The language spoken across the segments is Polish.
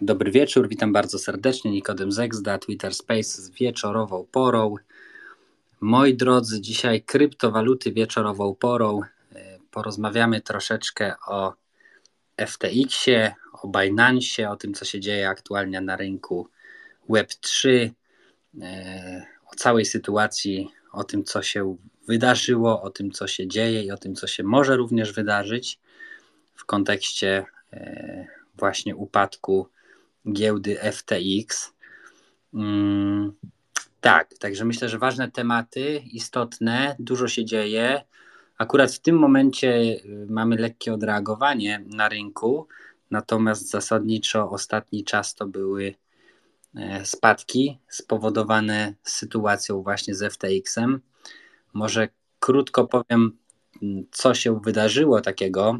Dobry wieczór, witam bardzo serdecznie. Nikodem Zegzda, Twitter Space z wieczorową porą. Moi drodzy, dzisiaj kryptowaluty wieczorową porą. Porozmawiamy troszeczkę o FTX-ie, o Binance, o tym, co się dzieje aktualnie na rynku Web3, o całej sytuacji, o tym, co się wydarzyło, o tym, co się dzieje i o tym, co się może również wydarzyć w kontekście e, właśnie upadku giełdy FTX. Mm, tak, także myślę, że ważne tematy, istotne, dużo się dzieje. Akurat w tym momencie y, mamy lekkie odreagowanie na rynku, natomiast zasadniczo ostatni czas to były e, spadki spowodowane sytuacją właśnie z FTX-em. Może krótko powiem, mm, co się wydarzyło takiego,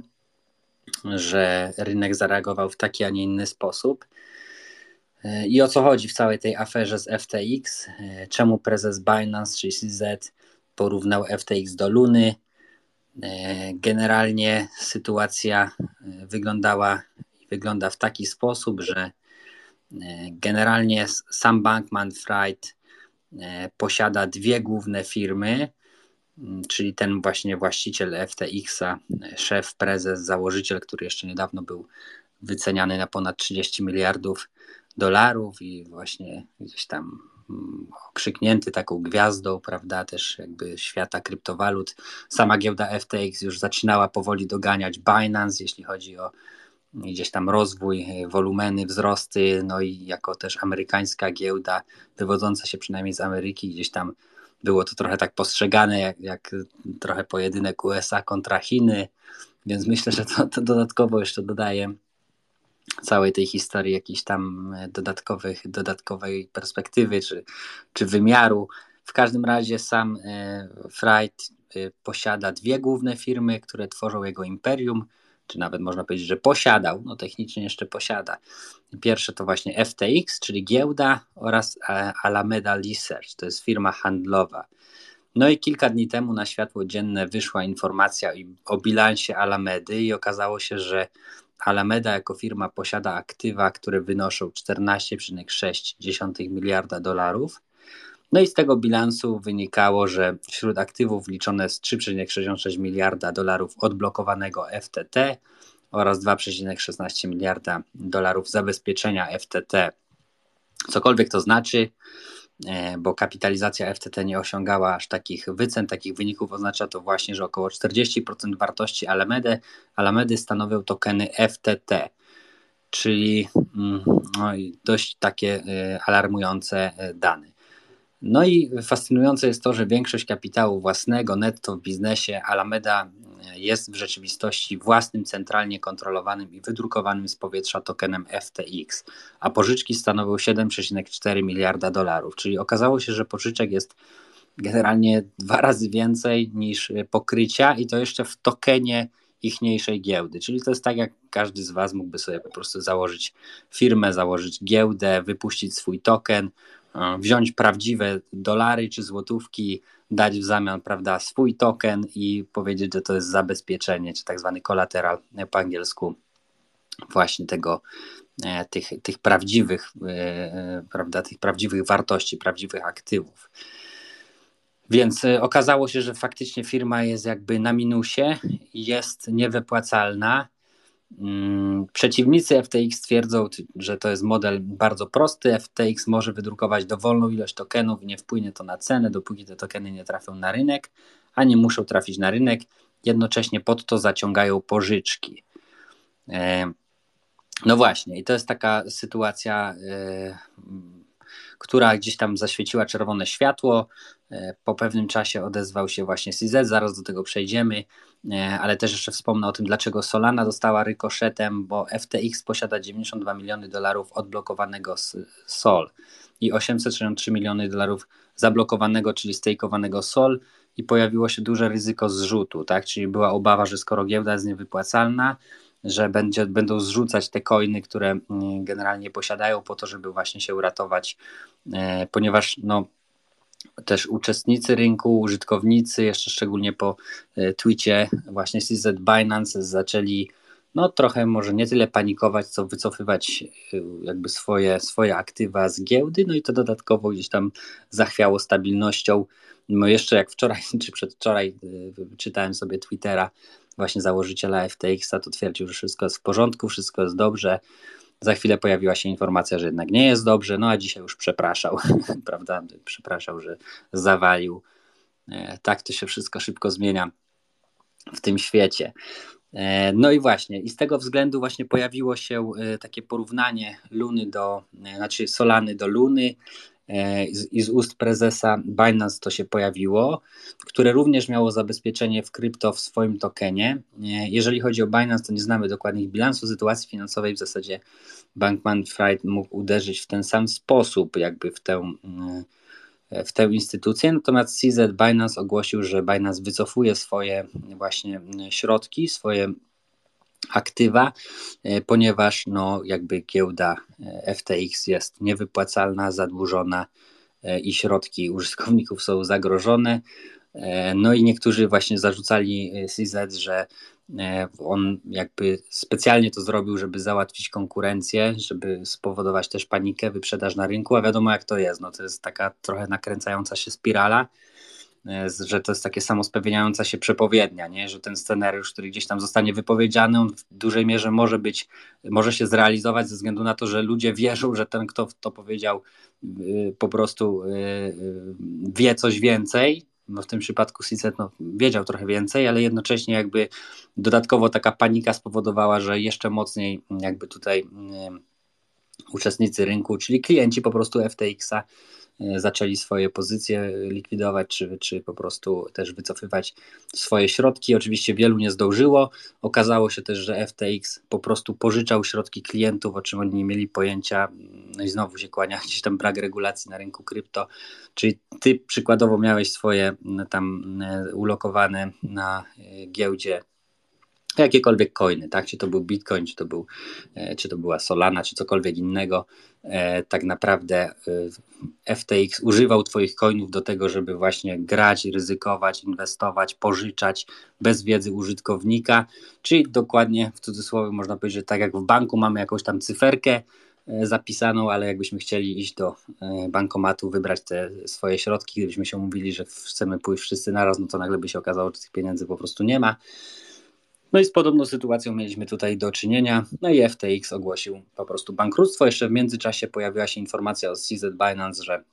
że rynek zareagował w taki, a nie inny sposób. E, I o co chodzi w całej tej aferze z FTX? E, czemu prezes Binance, czyli CZ, porównał FTX do Luny? E, generalnie sytuacja wyglądała i wygląda w taki sposób, że generalnie sam Bankman Fried posiada dwie główne firmy, czyli ten właśnie właściciel FTX-a, szef, prezes, założyciel, który jeszcze niedawno był wyceniany na ponad 30 miliardów dolarów i właśnie gdzieś tam mm, okrzyknięty taką gwiazdą, prawda, też jakby świata kryptowalut. Sama giełda FTX już zaczynała powoli doganiać Binance, jeśli chodzi o gdzieś tam rozwój, e, wolumeny, wzrosty, no i jako też amerykańska giełda, wywodząca się przynajmniej z Ameryki, gdzieś tam było to trochę tak postrzegane jak, jak trochę pojedynek USA kontra Chiny, więc myślę, że to, to dodatkowo jeszcze dodaje całej tej historii jakiejś tam e, dodatkowych, dodatkowej perspektywy czy, czy wymiaru. W każdym razie sam e, Fried e, posiada dwie główne firmy, które tworzą jego imperium, czy nawet można powiedzieć, że posiadał, no technicznie jeszcze posiada. Pierwsze to właśnie FTX, czyli giełda oraz Alameda Research, to jest firma handlowa. No i kilka dni temu na światło dzienne wyszła informacja o bilansie Alamedy i okazało się, że Alameda jako firma posiada aktywa, które wynoszą 14,6 miliarda dolarów. No i z tego bilansu wynikało, że wśród aktywów liczone jest 3,66 miliarda dolarów odblokowanego FTT oraz 2,16 miliarda dolarów zabezpieczenia FTT. Cokolwiek to znaczy, bo kapitalizacja FTT nie osiągała aż takich wycen, takich wyników, oznacza to właśnie, że około 40% wartości Alamedy, Alamedy stanowią tokeny FTT, czyli mm, no, dość takie e, alarmujące e, dane. No i fascynujące jest to, że większość kapitału własnego netto w biznesie Alameda jest w rzeczywistości własnym, centralnie kontrolowanym i wydrukowanym z powietrza tokenem FTX, a pożyczki stanowią 7,4 miliarda dolarów, czyli okazało się, że pożyczek jest generalnie dwa razy więcej niż pokrycia i to jeszcze w tokenie ichniejszej giełdy. Czyli to jest tak, jak każdy z Was mógłby sobie po prostu założyć firmę, założyć giełdę, wypuścić swój token, e, wziąć prawdziwe dolary czy złotówki, dać w zamian prawda, swój token i powiedzieć, że to jest zabezpieczenie, czy tak zwany kolateral po angielsku właśnie tego, e, tych, tych prawdziwych, e, prawda, tych prawdziwych wartości, prawdziwych aktywów. Więc e, okazało się, że faktycznie firma jest jakby na minusie, jest niewypłacalna przeciwnicy FTX twierdzą, że to jest model bardzo prosty. FTX może wydrukować dowolną ilość tokenów i nie wpłynie to na cenę, dopóki te tokeny nie trafią na rynek, a nie muszą trafić na rynek. Jednocześnie pod to zaciągają pożyczki. E, no właśnie, i to jest taka sytuacja, e, która gdzieś tam zaświeciła czerwone światło. E, po pewnym czasie odezwał się właśnie CZ, zaraz do tego przejdziemy, e, ale też jeszcze wspomnę o tym, dlaczego Solana dostała rykoszetem, bo FTX posiada 92 miliony dolarów odblokowanego SOL i 863 miliony dolarów zablokowanego, czyli stakeowanego SOL i pojawiło się duże ryzyko zrzutu, tak? czyli była obawa, że skoro giełda jest niewypłacalna, że będzie, będą zrzucać te coiny, które mm, generalnie posiadają po to, żeby właśnie się uratować, e, ponieważ no, też uczestnicy rynku, użytkownicy, jeszcze szczególnie po e, Twitcie właśnie CZ Binance zaczęli no trochę może nie tyle panikować, co wycofywać y, jakby swoje, swoje aktywa z giełdy, no i to dodatkowo gdzieś tam zachwiało stabilnością. No jeszcze jak wczoraj czy przedwczoraj czytałem sobie Twittera właśnie założyciela FTX-a, to twierdził, że wszystko jest w porządku, wszystko jest dobrze. Za chwilę pojawiła się informacja, że jednak nie jest dobrze, no a dzisiaj już przepraszał, prawda? Przepraszał, że zawalił. E, tak to się wszystko szybko zmienia w tym świecie. E, no i właśnie, i z tego względu właśnie pojawiło się e, takie porównanie Luny do, znaczy Solany do Luny i z ust prezesa Binance to się pojawiło, które również miało zabezpieczenie w krypto w swoim tokenie. Jeżeli chodzi o Binance, to nie znamy dokładnych bilansu sytuacji finansowej. W zasadzie Bankman Fried mógł uderzyć w ten sam sposób, jakby w tę w tę instytucję. Natomiast CZ Binance ogłosił, że Binance wycofuje swoje właśnie środki, swoje aktywa, e, ponieważ no jakby giełda e, FTX jest niewypłacalna, zadłużona e, i środki użytkowników są zagrożone. No i niektórzy właśnie zarzucali CZ, że on jakby specjalnie to zrobił, żeby załatwić konkurencję, żeby spowodować też panikę, wyprzedaż na rynku, a wiadomo jak to jest, no to jest taka trochę nakręcająca się spirala, że to jest takie samospełniająca się przepowiednia, nie? że ten scenariusz, który gdzieś tam zostanie wypowiedziany, on w dużej mierze może być, może się zrealizować ze względu na to, że ludzie wierzą, że ten, kto to powiedział, y, po prostu y, y, wie coś więcej, no w tym przypadku Siset no, wiedział trochę więcej, ale jednocześnie jakby dodatkowo taka panika spowodowała, że jeszcze mocniej jakby tutaj uczestnicy rynku, czyli klienci po prostu FTX-a E, zaczęli swoje pozycje likwidować, czy, czy po prostu też wycofywać swoje środki. Oczywiście wielu nie zdążyło. Okazało się też, że FTX po prostu pożyczał środki klientów, o czym oni nie mieli pojęcia. No i znowu się kłania gdzieś tam brak regulacji na rynku krypto. Czyli ty przykładowo miałeś swoje tam e, ulokowane na e, giełdzie jakiekolwiek coiny, tak? Czy to był Bitcoin, czy to, był, e, czy to była Solana, czy cokolwiek innego, e, tak naprawdę e, FTX używał Twoich coinów do tego, żeby właśnie grać, ryzykować, inwestować, pożyczać bez wiedzy użytkownika, czyli dokładnie w cudzysłowie można powiedzieć, że tak jak w banku mamy jakąś tam cyferkę, zapisaną, ale jakbyśmy chcieli iść do bankomatu, wybrać te swoje środki, gdybyśmy się mówili, że chcemy pójść wszyscy naraz, no to nagle by się okazało, że tych pieniędzy po prostu nie ma. No i z podobną sytuacją mieliśmy tutaj do czynienia. No i FTX ogłosił po prostu bankructwo. Jeszcze w międzyczasie pojawiła się informacja od CZ Binance, że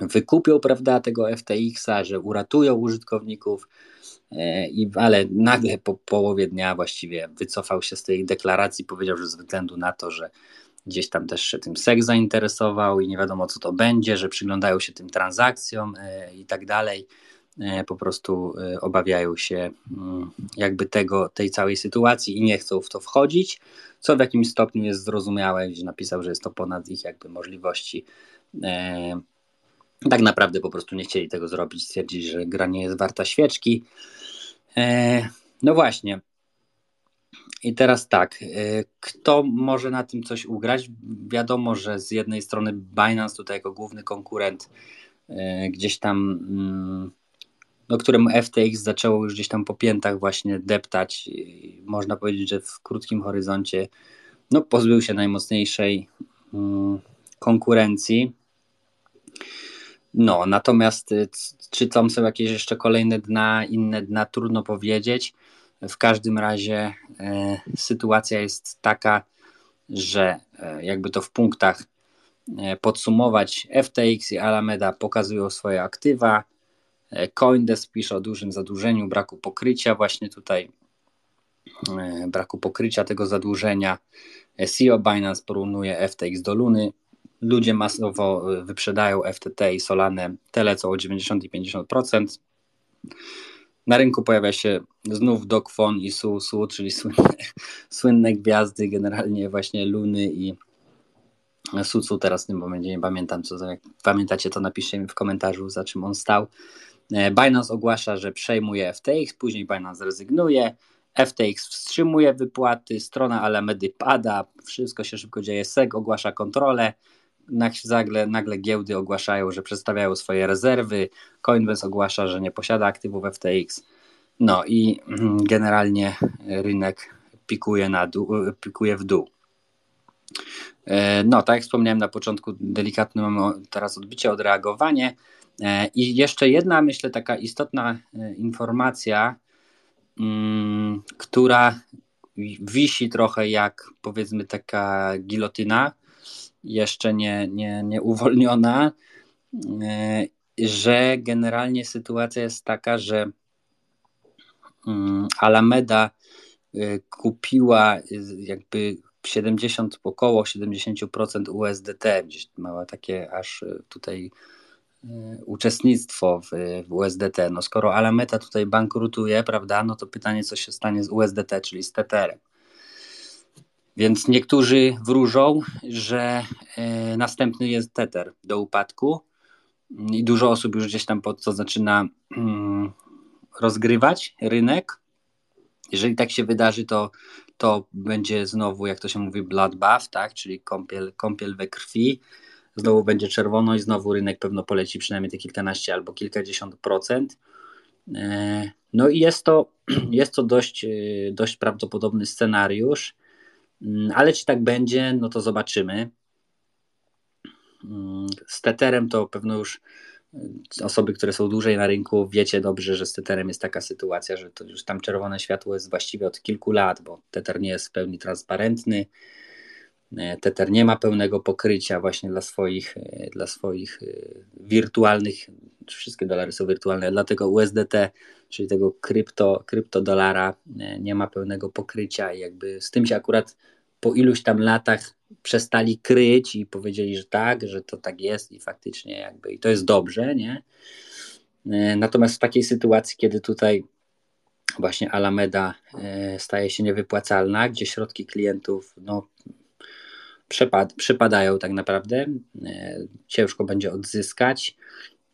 wykupią prawda, tego FTX-a, że uratują użytkowników, e, i, ale nagle po połowie dnia właściwie wycofał się z tej deklaracji, powiedział, że ze względu na to, że gdzieś tam też się tym seks zainteresował i nie wiadomo co to będzie, że przyglądają się tym transakcjom e, i tak dalej. E, po prostu e, obawiają się mm, jakby tego, tej całej sytuacji i nie chcą w to wchodzić, co w jakimś stopniu jest zrozumiałe, gdzie napisał, że jest to ponad ich jakby możliwości. E, tak naprawdę po prostu nie chcieli tego zrobić, stwierdzili, że gra nie jest warta świeczki. No właśnie. I teraz tak, kto może na tym coś ugrać? Wiadomo, że z jednej strony Binance tutaj jako główny konkurent gdzieś tam mm, no, któremu FTX zaczęło już gdzieś tam po piętach właśnie deptać. Można powiedzieć, że w krótkim horyzoncie no, pozbył się najmocniejszej mm, konkurencji. No, natomiast y, czy tam są jakieś jeszcze kolejne dna, inne dna, trudno powiedzieć. W każdym razie e, sytuacja jest taka, że e, jakby to w punktach e, podsumować, FTX i Alameda pokazują swoje aktywa, Coindesk pisze o dużym zadłużeniu, braku pokrycia właśnie tutaj, e, braku pokrycia tego zadłużenia. E, CEO Binance porównuje FTX do Luny. Ludzie masowo wyprzedają FTT i Solanę, te lecą o 90 i 50%. Na rynku pojawia się znów Dokfon i Su, Su czyli słynne, słynne gwiazdy generalnie właśnie Luny i Sucu. Teraz w tym momencie nie pamiętam, co jak pamiętacie, to napiszcie mi w komentarzu, za czym on stał. E, Binance ogłasza, że przejmuje FTX, później Binance rezygnuje, FTX wstrzymuje wypłaty, strona Alamedy pada, wszystko się szybko dzieje, SEC ogłasza kontrolę, nagle, nagle giełdy ogłaszają, że przedstawiają swoje rezerwy, Coinbase ogłasza, że nie posiada aktywów FTX, no i mm, generalnie rynek pikuje, na dół, pikuje w dół. No, tak jak wspomniałem na początku, delikatne mamy teraz odbicie, odreagowanie. I jeszcze jedna, myślę, taka istotna informacja, mm, która wisi trochę jak powiedzmy taka gilotyna, jeszcze nie, nie, nie uwolniona, e, że generalnie sytuacja jest taka, że mm, Alameda e, kupiła jakby 70, około 70% USDT, gdzieś mała takie aż tutaj e, uczestnictwo w, USDT. No skoro Alameda tutaj bankrutuje, prawda, no to pytanie, co się stanie z USDT, czyli z Tetherem. Więc niektórzy wróżą, że e, następny jest Tether do upadku i dużo osób już gdzieś tam pod to zaczyna mm, rozgrywać rynek. Jeżeli tak się wydarzy, to, to będzie znowu, jak to się mówi, bloodbath, tak? czyli kąpiel, kąpiel we krwi. Znowu będzie czerwono i znowu rynek pewno poleci przynajmniej te kilkanaście albo kilkadziesiąt procent. E, no i jest to, jest to dość, e, dość prawdopodobny scenariusz. Mm, ale czy tak będzie, no to zobaczymy. Mm, z Tetherem to pewno już y, osoby, które są dłużej na rynku, wiecie dobrze, że z Tetherem jest taka sytuacja, że to już tam czerwone światło jest właściwie od kilku lat, bo Tether nie jest w pełni transparentny. E, Tether nie ma pełnego pokrycia właśnie dla swoich, e, dla swoich e, wirtualnych, wszystkie dolary są wirtualne, dlatego USDT, czyli tego krypto, kryptodolara nie ma pełnego pokrycia i jakby z tym się akurat po iluś tam latach przestali kryć i powiedzieli, że tak, że to tak jest i faktycznie jakby i to jest dobrze, nie? Natomiast w takiej sytuacji, kiedy tutaj właśnie Alameda staje się niewypłacalna, gdzie środki klientów no, przepad, przypadają tak naprawdę. E, ciężko będzie odzyskać.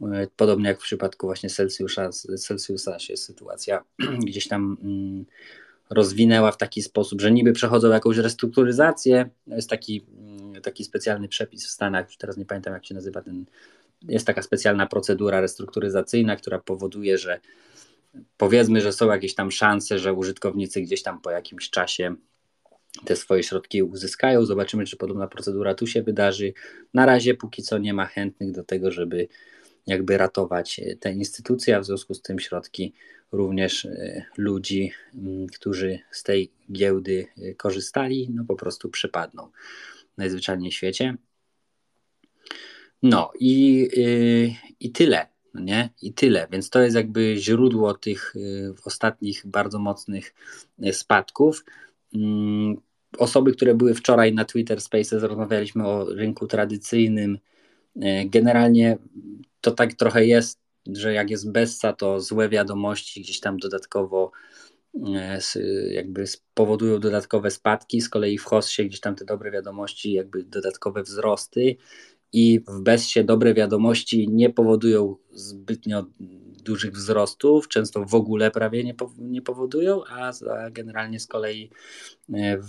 E, podobnie jak w przypadku właśnie Celsjusza, Celsjusa się sytuacja gdzieś tam mm, rozwinęła w taki sposób, że niby przechodzą jakąś restrukturyzację. Jest taki, mm, taki specjalny przepis w Stanach, już teraz nie pamiętam jak się nazywa ten. Jest taka specjalna procedura restrukturyzacyjna, która powoduje, że powiedzmy, że są jakieś tam szanse, że użytkownicy gdzieś tam po jakimś czasie te swoje środki uzyskają. Zobaczymy, czy podobna procedura tu się wydarzy. Na razie póki co nie ma chętnych do tego, żeby jakby ratować te instytucje, a w związku z tym środki również e, ludzi, którzy z tej giełdy e, korzystali, no po prostu przypadną najzwyczajniej w świecie. No i, e, i tyle, no nie? I tyle. Więc to jest jakby źródło tych ostatnich bardzo mocnych spadków. Mm, osoby, które były wczoraj na Twitter Spaces, rozmawialiśmy o rynku tradycyjnym. E, generalnie to tak trochę jest, że jak jest Bessa, to złe wiadomości gdzieś tam dodatkowo e, jakby powodują dodatkowe spadki, z kolei w Hossie gdzieś tam te dobre wiadomości jakby dodatkowe wzrosty i w Bessie dobre wiadomości nie powodują zbytnio dużych wzrostów, często w ogóle prawie nie, nie powodują, a, generalnie z kolei e, w,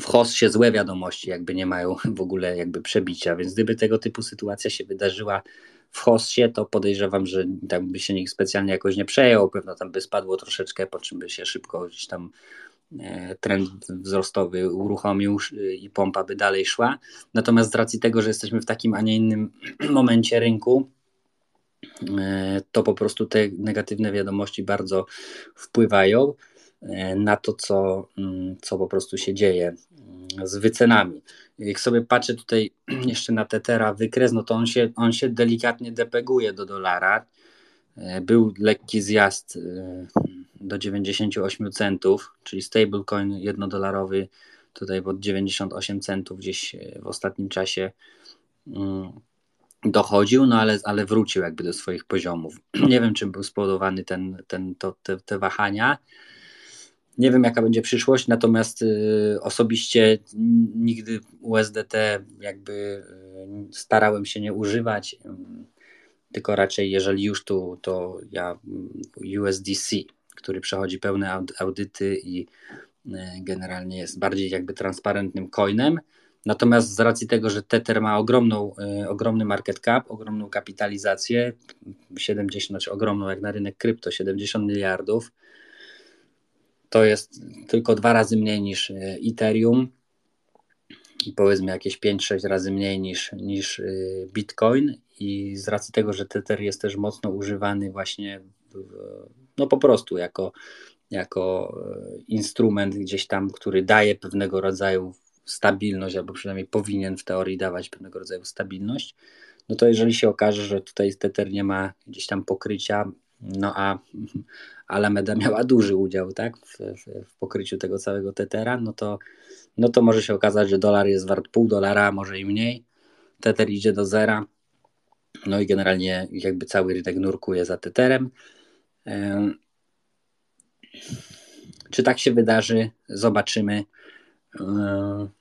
w Hossie złe wiadomości jakby nie mają w ogóle jakby przebicia, więc gdyby tego typu sytuacja się wydarzyła w Hossie, to podejrzewam, że tam by się nikt specjalnie jakoś nie przejął, pewno tam by spadło troszeczkę, po czym by się szybko gdzieś tam trend wzrostowy uruchomił i pompa by dalej szła. Natomiast z racji tego, że jesteśmy w takim, a nie innym momencie rynku, E, to po prostu te negatywne wiadomości bardzo wpływają e, na to, co, mm, co po prostu się dzieje mm, z wycenami. Jak sobie patrzę tutaj jeszcze na Tetera wykres, no to on się, on się delikatnie depeguje do dolara. E, był lekki zjazd do 98 centów, czyli stablecoin jednodolarowy tutaj pod 98 centów gdzieś w ostatnim czasie mm, dochodził, no ale, ale wrócił jakby do swoich poziomów. Nie wiem, czym był spowodowany ten, ten, to, te, te wahania. Nie wiem, jaka będzie przyszłość, natomiast y, osobiście nigdy USDT jakby y, starałem się nie używać, tylko raczej jeżeli już tu, to ja y, USDC, który przechodzi pełne audyty i y, generalnie jest bardziej jakby transparentnym coinem, Natomiast z racji tego, że Tether ma ogromną, y, ogromny market cap, ogromną kapitalizację, 70, znaczy ogromną jak na rynek krypto, 70 miliardów, to jest tylko dwa razy mniej niż Ethereum i powiedzmy jakieś 5-6 razy mniej niż, niż Bitcoin. I z racji tego, że Tether jest też mocno używany właśnie no po prostu jako, jako instrument gdzieś tam, który daje pewnego rodzaju stabilność, albo przynajmniej powinien w teorii dawać pewnego rodzaju stabilność, no to jeżeli się okaże, że tutaj Tether nie ma gdzieś tam pokrycia, no a Alameda miała duży udział tak, w, w, w pokryciu tego całego Tethera, no to, no to może się okazać, że dolar jest wart pół dolara, może i mniej, Tether idzie do zera, no i generalnie jakby cały rynek nurkuje za Tetherem. Czy tak się wydarzy? Zobaczymy.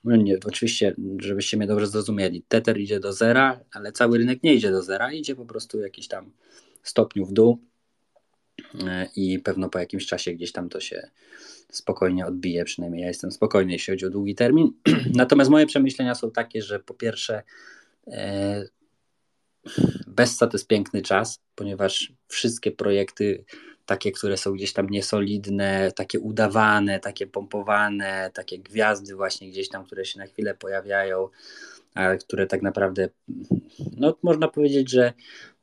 No nie, oczywiście, żebyście mnie dobrze zrozumieli. Tether idzie do zera, ale cały rynek nie idzie do zera, idzie po prostu jakiś tam stopniu w dół e, i pewno po jakimś czasie gdzieś tam to się spokojnie odbije, przynajmniej ja jestem spokojny, jeśli chodzi o długi termin. Natomiast moje przemyślenia są takie, że po pierwsze e, Bessa to jest piękny czas, ponieważ wszystkie projekty takie, które są gdzieś tam niesolidne, takie udawane, takie pompowane, takie gwiazdy właśnie gdzieś tam, które się na chwilę pojawiają, ale które tak naprawdę, no można powiedzieć, że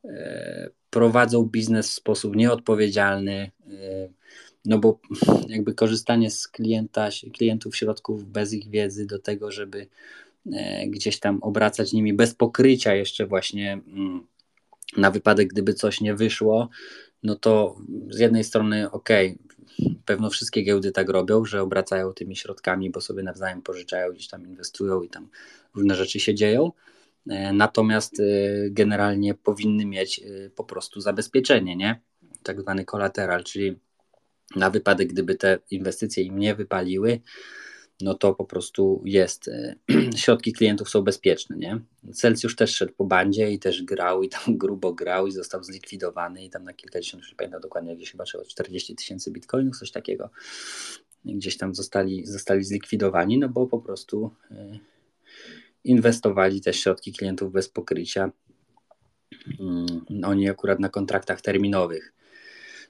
e, prowadzą biznes w sposób nieodpowiedzialny, e, no bo jakby korzystanie z klienta, klientów środków bez ich wiedzy do tego, żeby gdzieś tam obracać nimi bez pokrycia jeszcze właśnie mm, na wypadek, gdyby coś nie wyszło, no to z jednej strony ok, pewno wszystkie giełdy tak robią, że obracają tymi środkami, bo sobie nawzajem pożyczają, gdzieś tam inwestują i tam różne rzeczy się dzieją. E, natomiast e, generalnie powinny mieć e, po prostu zabezpieczenie, nie? Tak zwany kolateral, czyli na wypadek, gdyby te inwestycje im nie wypaliły, no to po prostu jest, e, środki klientów są bezpieczne, nie? Celsjusz też szedł po bandzie i też grał i tam grubo grał i został zlikwidowany i tam na kilkadziesiąt, już pamiętam dokładnie, gdzieś chyba 40 tysięcy bitcoinów, coś takiego, gdzieś tam zostali, zostali zlikwidowani, no bo po prostu e, inwestowali też środki klientów bez pokrycia, mm, oni akurat na kontraktach terminowych.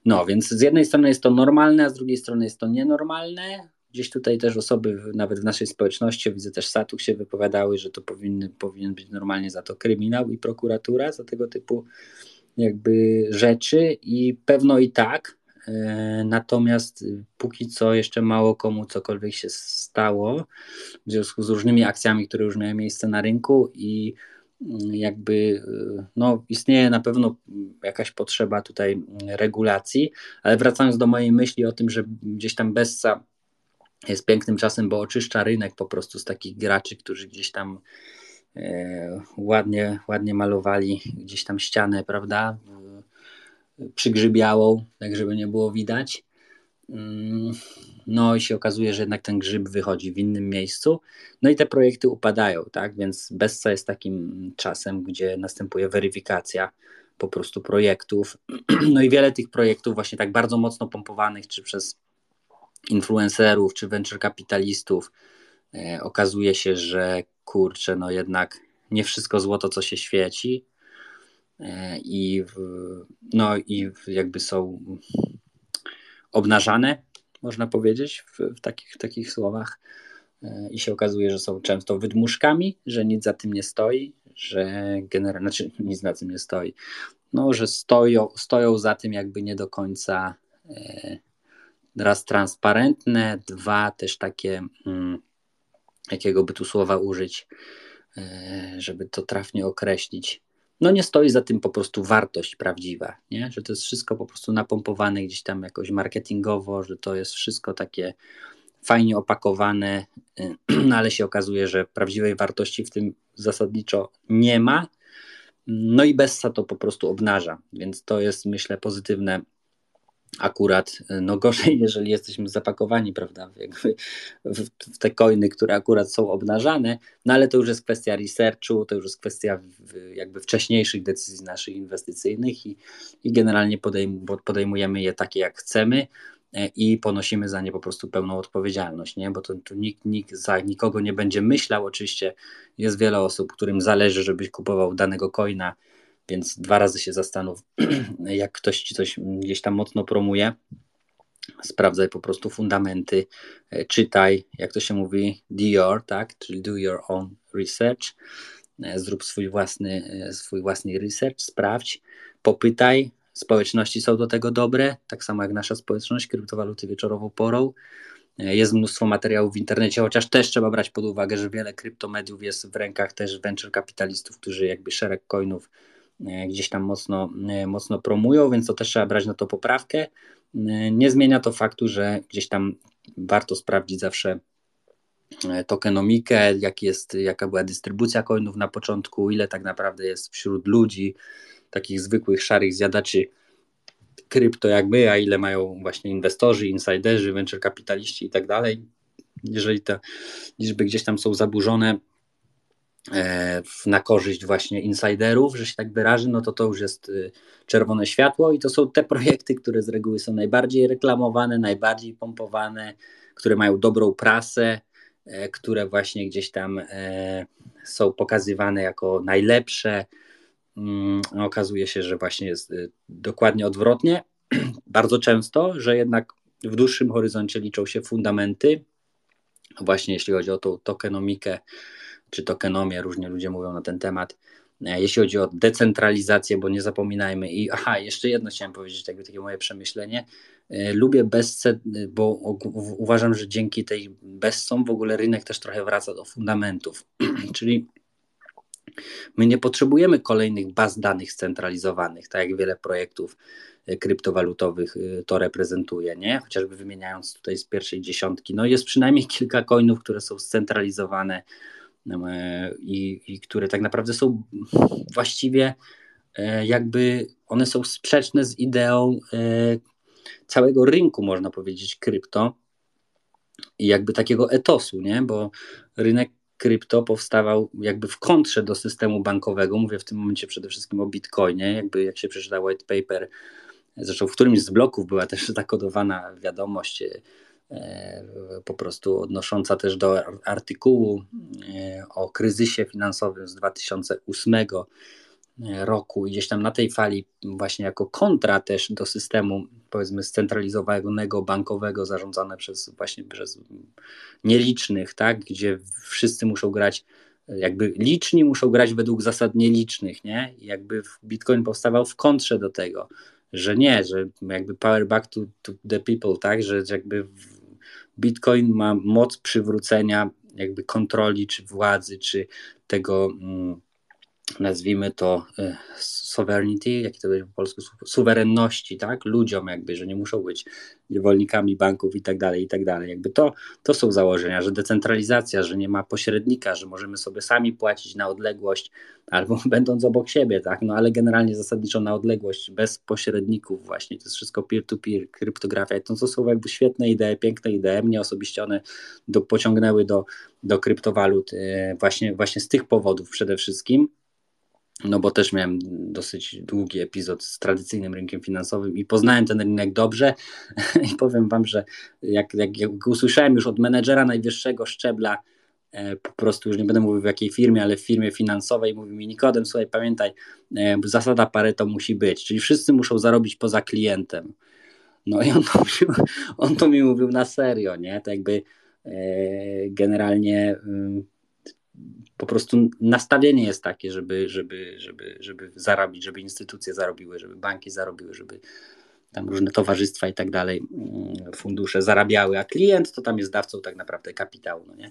No, więc z jednej strony jest to normalne, a z drugiej strony jest to nienormalne, Gdzieś tutaj też osoby, nawet w naszej społeczności, widzę też Satuk się wypowiadały, że to powinny, powinien być normalnie za to kryminał i prokuratura, za tego typu jakby rzeczy i pewno i tak. E, natomiast póki co jeszcze mało komu cokolwiek się stało w związku z różnymi akcjami, które już miały miejsce na rynku i mm, jakby e, no, istnieje na pewno jakaś potrzeba tutaj regulacji, ale wracając do mojej myśli o tym, że gdzieś tam Bessa jest pięknym czasem, bo oczyszcza rynek po prostu z takich graczy, którzy gdzieś tam e, ładnie, ładnie malowali gdzieś tam ścianę, prawda? Przygrzybiałą, tak żeby nie było widać. Mm, no i się okazuje, że jednak ten grzyb wychodzi w innym miejscu. No i te projekty upadają, tak? Więc Bessa jest takim czasem, gdzie następuje weryfikacja po prostu projektów. No i wiele tych projektów właśnie tak bardzo mocno pompowanych, czy przez influencerów czy venture kapitalistów e, okazuje się, że kurczę, no jednak nie wszystko złoto, co się świeci. E, i no i jakby są obnażane, można powiedzieć w, w takich, takich słowach. E, i się okazuje, że są często wydmuszkami, że nic za tym nie stoi, że generalnie, znaczy nic za tym nie stoi, no, że stoją, stoją za tym jakby nie do końca raz transparentne, dwa też takie, mm, jakiego by tu słowa użyć, e, żeby to trafnie określić. No nie stoi za tym po prostu wartość prawdziwa, nie? że to jest wszystko po prostu napompowane gdzieś tam jakoś marketingowo, że to jest wszystko takie fajnie opakowane, e, no ale się okazuje, że prawdziwej wartości w tym zasadniczo nie ma. No i Bessa to po prostu obnaża, więc to jest myślę pozytywne akurat no gorzej, jeżeli jesteśmy zapakowani, prawda, jakby w, w, te coiny, które akurat są obnażane, no ale to już jest kwestia researchu, to już jest kwestia jakby wcześniejszych decyzji naszych inwestycyjnych i, i generalnie podejm, podejmujemy je takie, jak chcemy e, i ponosimy za nie po prostu pełną odpowiedzialność, nie? bo to, tu nikt, nikt za nikogo nie będzie myślał, oczywiście jest wiele osób, którym zależy, żebyś kupował danego coina, więc dwa razy się zastanów, jak ktoś ci coś gdzieś tam mocno promuje, sprawdzaj po prostu fundamenty, e, czytaj, jak to się mówi, Dior, tak, czyli do your own research, e, zrób swój własny, e, swój własny research, sprawdź, popytaj, społeczności są do tego dobre, tak samo jak nasza społeczność, kryptowaluty wieczorową porą, jest mnóstwo materiałów w internecie, chociaż też trzeba brać pod uwagę, że wiele kryptomediów jest w rękach też venture kapitalistów, którzy jakby szereg coinów gdzieś tam mocno, mocno promują, więc to też trzeba brać na to poprawkę. Nie zmienia to faktu, że gdzieś tam warto sprawdzić zawsze e, tokenomikę, jak jest, jaka była dystrybucja coinów na początku, ile tak naprawdę jest wśród ludzi, takich zwykłych, szarych zjadaczy krypto jak my, a ile mają właśnie inwestorzy, insiderzy, venture kapitaliści i tak dalej. Jeżeli te liczby gdzieś tam są zaburzone, E, na korzyść właśnie insiderów, że się tak wyrażę, no to to już jest y, czerwone światło i to są te projekty, które z reguły są najbardziej reklamowane, najbardziej pompowane, które mają dobrą prasę, e, które właśnie gdzieś tam e, są pokazywane jako najlepsze. Mm, okazuje się, że właśnie jest y, dokładnie odwrotnie. Bardzo często, że jednak w dłuższym horyzoncie liczą się fundamenty, właśnie jeśli chodzi o tą tokenomikę, czy tokenomię, różnie ludzie mówią na ten temat. E, jeśli chodzi o decentralizację, bo nie zapominajmy i aha, jeszcze jedno chciałem powiedzieć, takie moje przemyślenie. E, lubię bezce, bo uważam, że dzięki tej bezcom w ogóle rynek też trochę wraca do fundamentów. Czyli my nie potrzebujemy kolejnych baz danych scentralizowanych, tak jak wiele projektów e, kryptowalutowych to reprezentuje, nie? Chociażby wymieniając tutaj z pierwszej dziesiątki, no jest przynajmniej kilka coinów, które są scentralizowane i, i które tak naprawdę są właściwie e, jakby one są sprzeczne z ideą e, całego rynku, można powiedzieć, krypto i jakby takiego etosu, nie? Bo rynek krypto powstawał jakby w kontrze do systemu bankowego. Mówię w tym momencie przede wszystkim o Bitcoinie. Jakby jak się przeczyta white paper, zresztą w którymś z bloków była też zakodowana wiadomość E, po prostu odnosząca też do artykułu e, o kryzysie finansowym z 2008 e, roku. Gdzieś tam na tej fali właśnie jako kontra też do systemu powiedzmy scentralizowanego bankowego zarządzane przez właśnie przez nielicznych, tak, gdzie wszyscy muszą grać jakby liczni muszą grać według zasad nielicznych, nie? I jakby Bitcoin powstawał w kontrze do tego, że nie, że jakby power back to, to the people, tak, że jakby Bitcoin ma moc przywrócenia jakby kontroli, czy władzy, czy tego, mm, nazwijmy to e, sovereignty, jak to będzie po polsku, suwerenności, tak, ludziom jakby, że nie muszą być niewolnikami banków i tak dalej, i tak dalej. Jakby to, to są założenia, że decentralizacja, że nie ma pośrednika, że możemy sobie sami płacić na odległość albo będąc obok siebie, tak, no ale generalnie zasadniczo na odległość, bez pośredników właśnie, to jest wszystko peer-to-peer, kryptografia, to, to są jakby świetne idee, piękne idee, mnie osobiście one do, pociągnęły do, do kryptowalut e, właśnie, właśnie z tych powodów przede wszystkim, no bo też miałem dosyć długi epizod z tradycyjnym rynkiem finansowym i poznałem ten rynek dobrze i powiem wam, że jak, jak, jak usłyszałem już od menedżera najwyższego szczebla, e, po prostu już nie będę mówił w jakiej firmie, ale w firmie finansowej, mówi mi Nikodem, słuchaj, pamiętaj, e, zasada Pareto musi być, czyli wszyscy muszą zarobić poza klientem. No i on to, on to mi mówił na serio, nie? To jakby e, generalnie po prostu nastawienie jest takie, żeby, żeby, żeby, żeby zarobić, żeby instytucje zarobiły, żeby banki zarobiły, żeby tam różne towarzystwa i tak dalej, mm, fundusze zarabiały, a klient to tam jest dawcą tak naprawdę kapitału, no nie?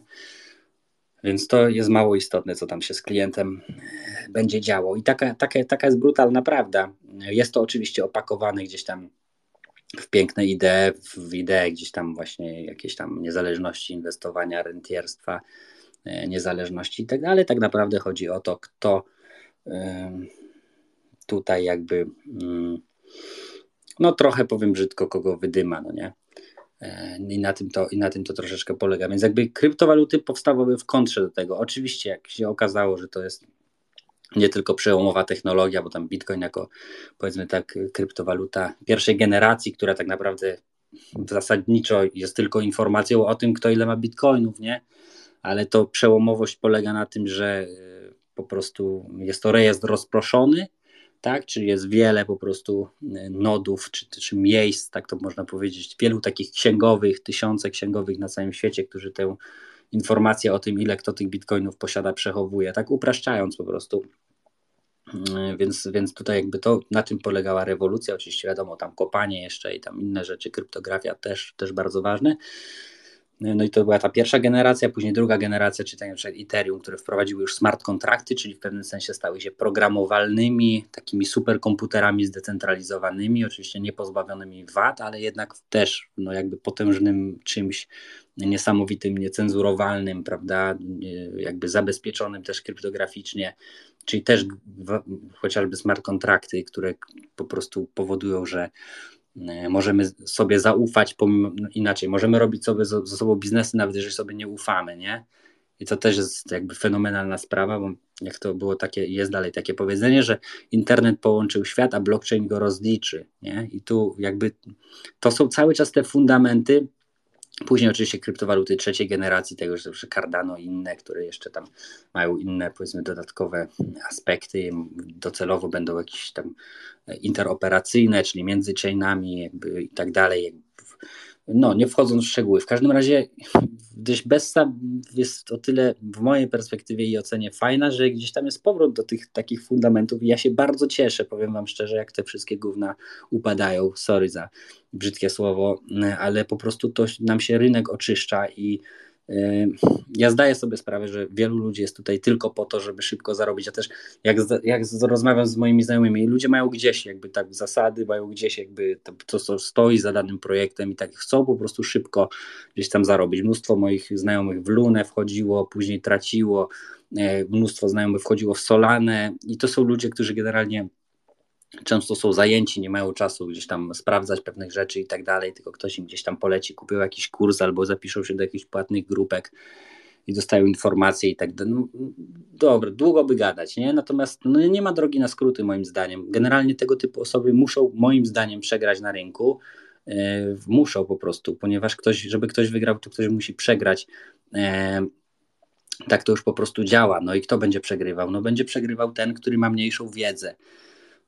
Więc to jest mało istotne, co tam się z klientem będzie działo. I taka, taka, taka jest brutalna prawda. Jest to oczywiście opakowane gdzieś tam w piękne idee, w idee gdzieś tam właśnie jakiejś tam niezależności inwestowania, rentierstwa, niezależności i tak dalej. Tak naprawdę chodzi o to, kto tutaj jakby mm, no trochę powiem brzydko, kogo wydyma, no nie? E, I na, tym to, I na tym to troszeczkę polega. Więc jakby kryptowaluty powstawały w kontrze do tego. Oczywiście, jak się okazało, że to jest nie tylko przełomowa technologia, bo tam Bitcoin jako powiedzmy tak kryptowaluta pierwszej generacji, która tak naprawdę zasadniczo jest tylko informacją o tym, kto ile ma bitcoinów, nie? Ale to przełomowość polega na tym, że e, po prostu jest to rejestr rozproszony, tak? Czyli jest wiele po prostu e, nodów, czy, czy miejsc, tak to można powiedzieć, wielu takich księgowych, tysiące księgowych na całym świecie, którzy tę informację o tym, ile kto tych bitcoinów posiada, przechowuje, tak upraszczając po prostu. E, więc, więc tutaj jakby to, na czym polegała rewolucja, oczywiście wiadomo, tam kopanie jeszcze i tam inne rzeczy, kryptografia też, też bardzo ważne. No i to była ta pierwsza generacja, później druga generacja, czyli tak Ethereum, które wprowadziły już smart kontrakty, czyli w pewnym sensie stały się programowalnymi, takimi superkomputerami zdecentralizowanymi, oczywiście nie pozbawionymi VAT, ale jednak też no jakby potężnym czymś niesamowitym, niecenzurowalnym, prawda, jakby zabezpieczonym też kryptograficznie, czyli też chociażby smart kontrakty, które po prostu powodują, że możemy sobie zaufać, pomimo, no inaczej, możemy robić sobie ze sobą biznesy, nawet jeżeli sobie nie ufamy, nie? I to też jest jakby fenomenalna sprawa, bo jak to było takie, jest dalej takie powiedzenie, że internet połączył świat, a blockchain go rozliczy, nie? I tu jakby to są cały czas te fundamenty, Później oczywiście kryptowaluty trzeciej generacji, tego, że Cardano i inne, które jeszcze tam mają inne, powiedzmy, dodatkowe aspekty, docelowo będą jakieś tam interoperacyjne, czyli między chainami i tak dalej. No, nie wchodząc w szczegóły. W każdym razie gdzieś Bessa jest o tyle w mojej perspektywie i ocenie fajna, że gdzieś tam jest powrót do tych takich fundamentów i ja się bardzo cieszę, powiem wam szczerze, jak te wszystkie gówna upadają. Sorry za brzydkie słowo, ale po prostu to nam się rynek oczyszcza i ja zdaję sobie sprawę, że wielu ludzi jest tutaj tylko po to, żeby szybko zarobić. Ja też, jak, jak rozmawiam z moimi znajomymi, ludzie mają gdzieś jakby tak zasady, mają gdzieś jakby to, co stoi za danym projektem i tak chcą po prostu szybko gdzieś tam zarobić. Mnóstwo moich znajomych w Lunę wchodziło, później traciło, e, mnóstwo znajomych wchodziło w Solanę i to są ludzie, którzy generalnie często są zajęci, nie mają czasu gdzieś tam sprawdzać pewnych rzeczy i tak dalej, tylko ktoś im gdzieś tam poleci, kupił jakiś kurs albo zapiszą się do jakichś płatnych grupek i dostają informacje i tak dalej. No, dobra, długo by gadać, nie? Natomiast no, nie ma drogi na skróty moim zdaniem. Generalnie tego typu osoby muszą moim zdaniem przegrać na rynku. Yy, muszą po prostu, ponieważ ktoś, żeby ktoś wygrał, to ktoś musi przegrać. Yy, tak to już po prostu działa. No i kto będzie przegrywał? No będzie przegrywał ten, który ma mniejszą wiedzę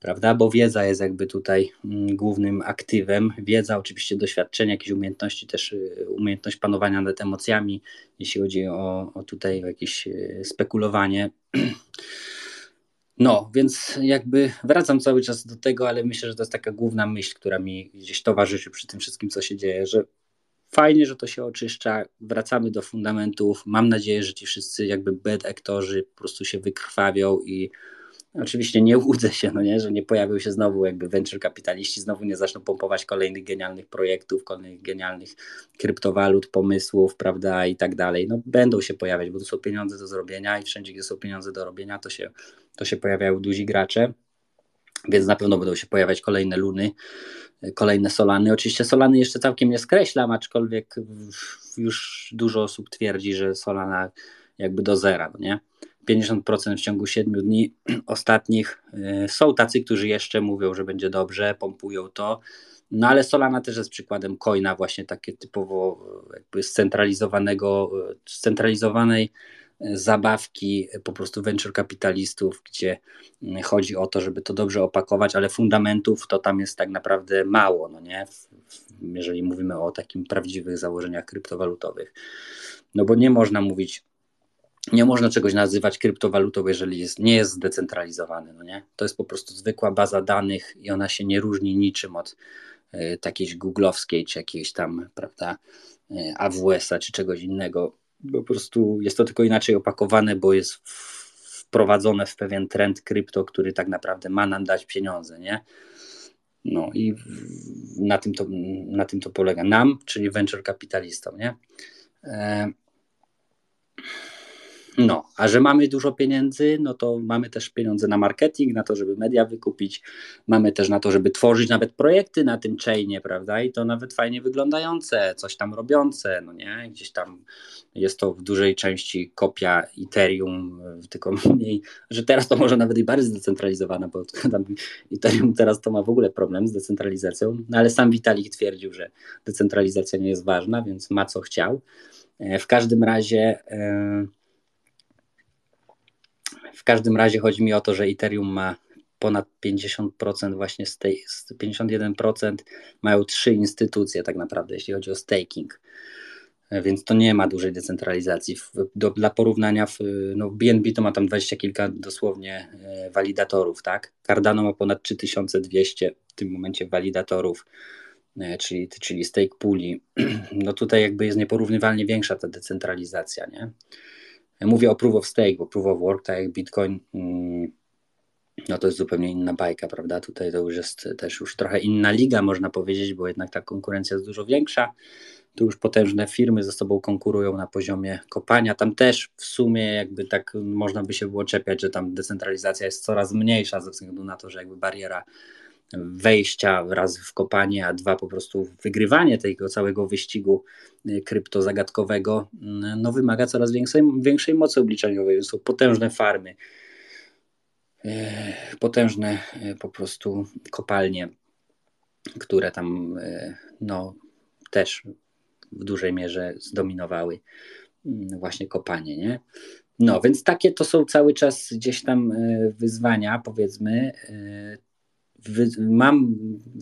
prawda? Bo wiedza jest jakby tutaj mm, głównym aktywem. Wiedza, oczywiście doświadczenie, jakieś umiejętności, też y, umiejętność panowania nad emocjami, jeśli chodzi o, o tutaj jakieś y, spekulowanie. No, więc jakby wracam cały czas do tego, ale myślę, że to jest taka główna myśl, która mi gdzieś towarzyszy przy tym wszystkim, co się dzieje, że fajnie, że to się oczyszcza, wracamy do fundamentów. Mam nadzieję, że ci wszyscy jakby bad aktorzy po prostu się wykrwawią i Oczywiście nie łudzę się, no nie, że nie pojawią się znowu jakby venture kapitaliści, znowu nie zaczną pompować kolejnych genialnych projektów, kolejnych genialnych kryptowalut, pomysłów, prawda, i tak dalej. No będą się pojawiać, bo to są pieniądze do zrobienia i wszędzie, gdzie są pieniądze do robienia, to się, to się pojawiają duzi gracze, więc na pewno będą się pojawiać kolejne luny, kolejne solany. Oczywiście solany jeszcze całkiem nie skreślam, aczkolwiek już dużo osób twierdzi, że solana jakby do zera, no nie? 50% w ciągu 7 dni ostatnich. Y, są tacy, którzy jeszcze mówią, że będzie dobrze, pompują to. No ale Solana też jest przykładem coina właśnie takie typowo jakby scentralizowanego, scentralizowanej y, zabawki po prostu venture kapitalistów, gdzie y, chodzi o to, żeby to dobrze opakować, ale fundamentów to tam jest tak naprawdę mało, no nie? Jeżeli mówimy o takim prawdziwych założeniach kryptowalutowych. No bo nie można mówić nie można czegoś nazywać kryptowalutą, jeżeli jest, nie jest zdecentralizowany. No nie? To jest po prostu zwykła baza danych i ona się nie różni niczym od y, takiej googlowskiej, czy jakiejś tam, prawda, y, AWS-a, czy czegoś innego. Po prostu jest to tylko inaczej opakowane, bo jest wprowadzone w pewien trend krypto, który tak naprawdę ma nam dać pieniądze, nie? No i na tym to, na tym to polega. Nam, czyli venture kapitalistom, nie? E no, a że mamy dużo pieniędzy, no to mamy też pieniądze na marketing, na to, żeby media wykupić, mamy też na to, żeby tworzyć nawet projekty na tym chainie, prawda? I to nawet fajnie wyglądające, coś tam robiące, no nie? Gdzieś tam jest to w dużej części kopia Ethereum, tylko mniej, że teraz to może nawet i bardziej zdecentralizowane, bo tam Ethereum teraz to ma w ogóle problem z decentralizacją, no ale sam Vitalik twierdził, że decentralizacja nie jest ważna, więc ma co chciał. E, w każdym razie. Yy, w każdym razie chodzi mi o to, że Ethereum ma ponad 50% właśnie z tej, 51% mają trzy instytucje tak naprawdę, jeśli chodzi o staking. Więc to nie ma dużej decentralizacji. Do, dla porównania, w, no BNB to ma tam dwadzieścia kilka dosłownie e, walidatorów, tak? Cardano ma ponad 3200 w tym momencie walidatorów, e, czyli, czyli stake pooli. No tutaj jakby jest nieporównywalnie większa ta decentralizacja, nie? Mówię o proof of stake, bo proof of work, tak jak Bitcoin, mm, no to jest zupełnie inna bajka, prawda? Tutaj to już jest też już trochę inna liga, można powiedzieć, bo jednak ta konkurencja jest dużo większa. Tu już potężne firmy ze sobą konkurują na poziomie kopania. Tam też w sumie jakby tak można by się było czepiać, że tam decentralizacja jest coraz mniejsza ze względu na to, że jakby bariera wejścia raz w kopanie, a dwa po prostu wygrywanie tego całego wyścigu y, kryptozagadkowego y, no wymaga coraz większej, większej mocy obliczeniowej. Są potężne farmy, y, potężne po prostu kopalnie, które tam no, też w dużej mierze zdominowały właśnie kopanie, nie? No, więc takie to są cały czas gdzieś tam wyzwania, powiedzmy mam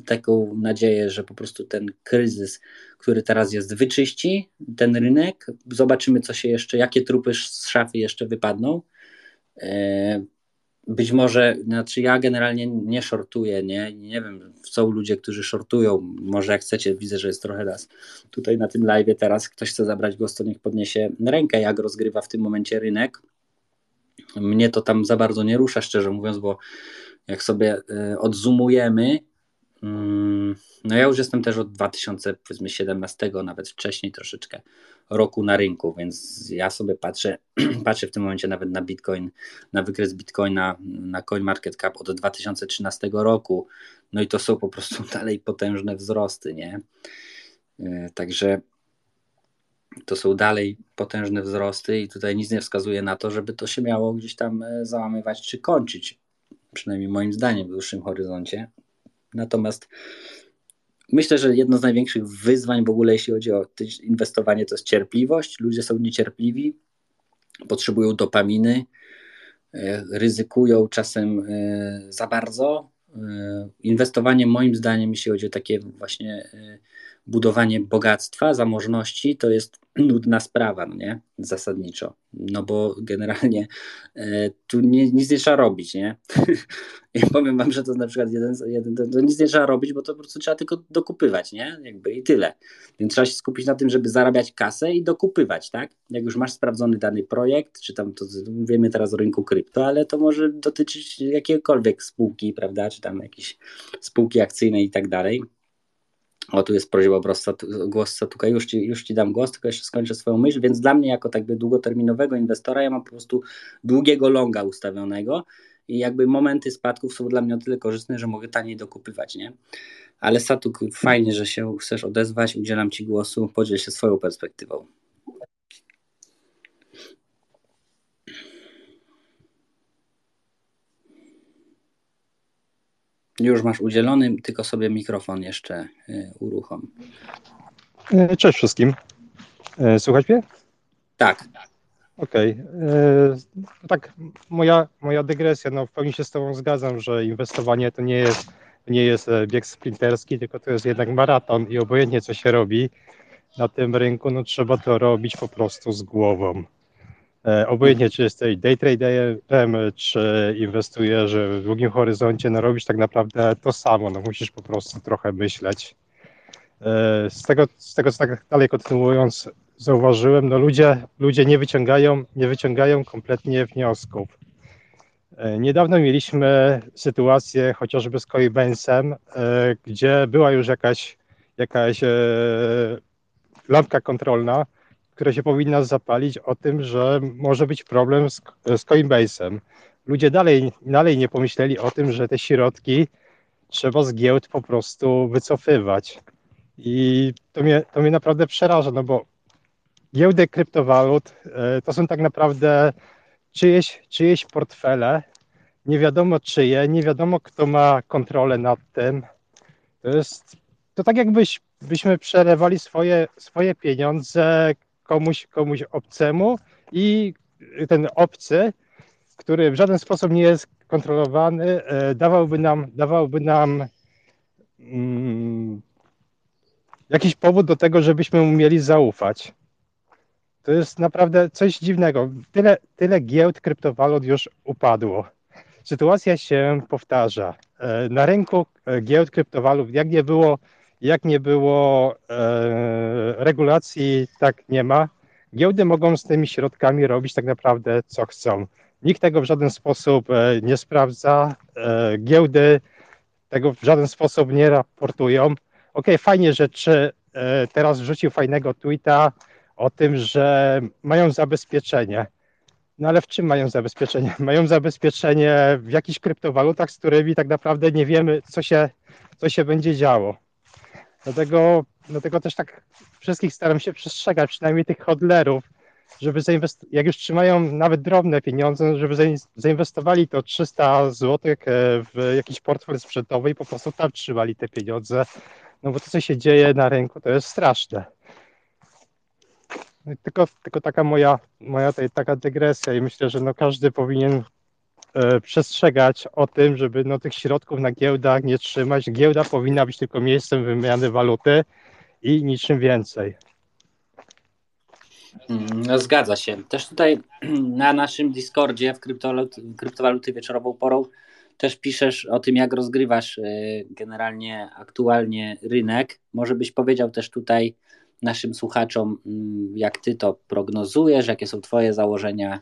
taką nadzieję, że po prostu ten kryzys, który teraz jest, wyczyści ten rynek. Zobaczymy, co się jeszcze, jakie trupy z szafy jeszcze wypadną. E, być może, znaczy ja generalnie nie shortuję, nie, nie wiem, są ludzie, którzy shortują, może jak chcecie, widzę, że jest trochę raz tutaj na tym live teraz, ktoś chce zabrać głos, to niech podniesie rękę, jak rozgrywa w tym momencie rynek. Mnie to tam za bardzo nie rusza, szczerze mówiąc, bo jak sobie e, odzumujemy, mm, no ja już jestem też od 2017, nawet wcześniej troszeczkę roku na rynku, więc ja sobie patrzę, patrzę w tym momencie nawet na Bitcoin, na wykres Bitcoina, na CoinMarketCap od 2013 roku, no i to są po prostu dalej potężne wzrosty, nie? E, także to są dalej potężne wzrosty i tutaj nic nie wskazuje na to, żeby to się miało gdzieś tam e, załamywać czy kończyć przynajmniej moim zdaniem, w dłuższym horyzoncie. Natomiast myślę, że jedno z największych wyzwań w ogóle, jeśli chodzi o inwestowanie, to jest cierpliwość. Ludzie są niecierpliwi, potrzebują dopaminy, e, ryzykują czasem e, za bardzo. E, inwestowanie, moim zdaniem, jeśli chodzi o takie właśnie budowanie bogactwa, zamożności, to jest nudna sprawa, no nie? Zasadniczo. No bo generalnie e, tu nie, nic nie trzeba robić, nie? I powiem wam, że to na przykład jeden, jeden to, to, nic nie trzeba robić, bo to po prostu trzeba tylko dokupywać, nie? Jakby i tyle. Więc trzeba się skupić na tym, żeby zarabiać kasę i dokupywać, tak? Jak już masz sprawdzony dany projekt, czy tam to mówimy teraz o rynku krypto, ale to może dotyczyć jakiejkolwiek spółki, prawda? Czy tam jakieś spółki akcyjne i tak dalej o, tu jest prośba o głos Satuka, już ci, już ci dam głos, tylko jeszcze skończę swoją myśl, więc dla mnie jako tak długoterminowego inwestora ja mam po prostu długiego longa ustawionego i jakby momenty spadków są dla mnie o tyle korzystne, że mogę taniej dokupywać, nie? Ale Satuk, fajnie, że się chcesz odezwać, udzielam Ci głosu, podziel się swoją perspektywą. Już masz udzielony, tylko sobie mikrofon jeszcze y, uruchom. E, cześć wszystkim. E, słuchać mnie? Tak. Okej. Okay. E, tak, moja, moja dygresja, no w pełni się z Tobą zgadzam, że inwestowanie to nie jest, nie jest bieg sprinterski, tylko to jest jednak maraton i obojętnie co się robi na tym rynku, no trzeba to robić po prostu z głową. E, obojętnie, czy jesteś day traderem, czy inwestujesz w długim horyzoncie, no robisz tak naprawdę to samo, no musisz po prostu trochę myśleć. E, z tego, z tego co tak dalej kontynuując, zauważyłem, no ludzie, ludzie nie wyciągają, nie wyciągają kompletnie wniosków. E, niedawno mieliśmy sytuację chociażby z Coinbase'em, gdzie była już jakaś, jakaś lampka kontrolna, które się powinna zapalić o tym, że może być problem z, z Coinbase'em. Ludzie dalej, dalej nie pomyśleli o tym, że te środki trzeba z giełd po prostu wycofywać. I to mnie, to mnie naprawdę przeraża, no bo giełdy kryptowalut e, to są tak naprawdę czyjeś, czyjeś portfele, nie wiadomo czyje, nie wiadomo kto ma kontrolę nad tym. To jest to tak jakbyś byśmy przelewali swoje, swoje pieniądze komuś, komuś obcemu i ten obcy, który w żaden sposób nie jest kontrolowany, dawałby nam, dawałby nam mm, jakiś powód do tego, żebyśmy umieli zaufać. To jest naprawdę coś dziwnego. Tyle, tyle giełd kryptowalut już upadło. Sytuacja się powtarza. E, na rynku e, giełd kryptowalut, jak nie było, jak nie było e, regulacji, tak nie ma. Giełdy mogą z tymi środkami robić tak naprawdę co chcą. Nikt tego w żaden sposób nie sprawdza. Giełdy tego w żaden sposób nie raportują. Ok, fajnie, że czy teraz wrzucił fajnego tweeta, o tym, że mają zabezpieczenie. No ale w czym mają zabezpieczenie? Mają zabezpieczenie w jakichś kryptowalutach, z którymi tak naprawdę nie wiemy, co się, co się będzie działo. Dlatego, dlatego też tak wszystkich staram się przestrzegać, przynajmniej tych hodlerów, żeby zainwest- jak już trzymają nawet drobne pieniądze, żeby zainwestowali to 300 zł e, w jakiś portfel sprzętowy i po prostu tam trzymali te pieniądze. No bo to, co się dzieje na rynku, to jest straszne. Tylko, tylko taka moja, moja taka dygresja i myślę, że no każdy powinien przestrzegać o tym, żeby no, tych środków na giełdach nie trzymać. Giełda powinna być tylko miejscem wymiany waluty i niczym więcej. Mm, no, zgadza się. Też tutaj na naszym Discordzie w kryptowaluty, kryptowaluty wieczorową porą też piszesz o tym, jak rozgrywasz e, generalnie aktualnie rynek. Może byś powiedział też tutaj, naszym słuchaczom, mm, jak ty to prognozujesz, jakie są twoje założenia?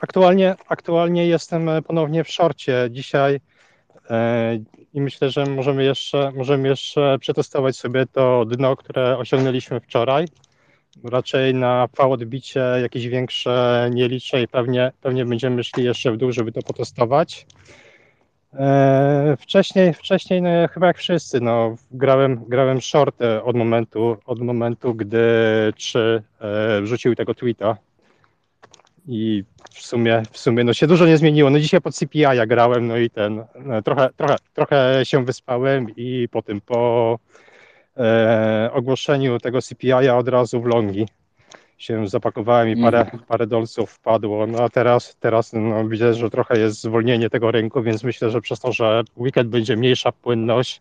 Aktualnie, aktualnie jestem ponownie w szorcie dzisiaj e, i myślę, że możemy jeszcze, możemy jeszcze przetestować sobie to dno, które osiągnęliśmy wczoraj. Raczej na V odbicie jakieś większe nie liczę i pewnie, pewnie będziemy szli jeszcze w dół, żeby to potestować. E, wcześniej, wcześniej no, chyba jak wszyscy, no, grałem, grałem shorty od momentu, od momentu, gdy czy e, wrzucił tego tweeta. I w sumie, w sumie no, się dużo nie zmieniło. No, dzisiaj pod CPI ja grałem, no i ten, no, trochę, trochę, trochę się wyspałem i po tym, po e, ogłoszeniu tego CPI od razu w longi się zapakowałem i parę, mm. parę dolców wpadło. No a teraz, teraz no, widzę, że trochę jest zwolnienie tego rynku, więc myślę, że przez to, że weekend będzie mniejsza płynność,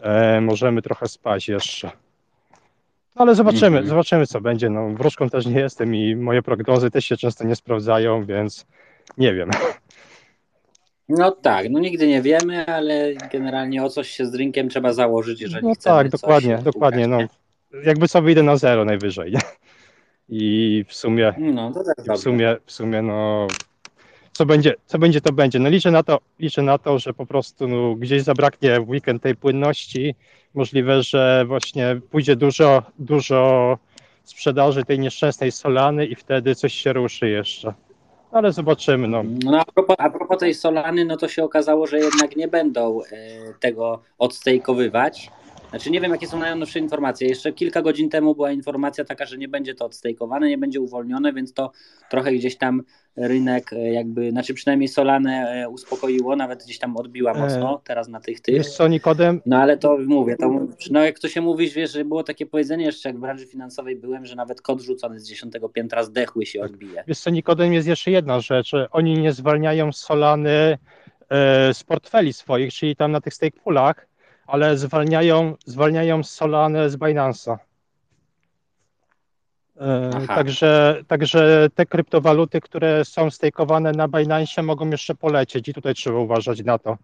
e, możemy trochę spać jeszcze. No, ale zobaczymy, mm. zobaczymy co będzie. No, wróżką też nie jestem i moje prognozy też się często nie sprawdzają, więc nie wiem. No tak, no nigdy nie wiemy, ale generalnie o coś się z rynkiem trzeba założyć, jeżeli no chcemy tak, dokładnie, dokładnie. no, jakby co wyjdę na zero najwyżej. I w sumie, no, to tak w sumie, w sumie no, co będzie, co będzie, to będzie. No liczę na to, liczę na to, że po prostu no, gdzieś zabraknie w weekend tej płynności. Możliwe, że właśnie pójdzie dużo, dużo sprzedaży tej nieszczęsnej Solany i wtedy coś się ruszy jeszcze. Ale zobaczymy. No. no a, propos, a propos tej Solany, no to się okazało, że jednak nie będą e, tego odstejkowywać znaczy nie wiem, jakie są najnowsze informacje. Jeszcze kilka godzin temu była informacja taka, że nie będzie to odstejkowane, nie będzie uwolnione, więc to trochę gdzieś tam rynek e, jakby, znaczy przynajmniej Solane e, uspokoiło, nawet gdzieś tam odbiła mocno e, teraz na tych tych. Wiesz co, Nikodem? No ale to mówię, to, no jak to się mówi, wiesz, że było takie powiedzenie jeszcze jak w branży finansowej byłem, że nawet kod rzucony z dziesiątego piętra zdechły się odbije. Wiesz co, Nikodem, jest jeszcze jedna rzecz. Oni nie zwalniają Solany z portfeli swoich, czyli tam na tych stake poolach, ale zwalniają, zwalniają Solanę z Binance'a. E, także, także te kryptowaluty, które są stejkowane na Binance mogą jeszcze polecieć i tutaj trzeba uważać na to.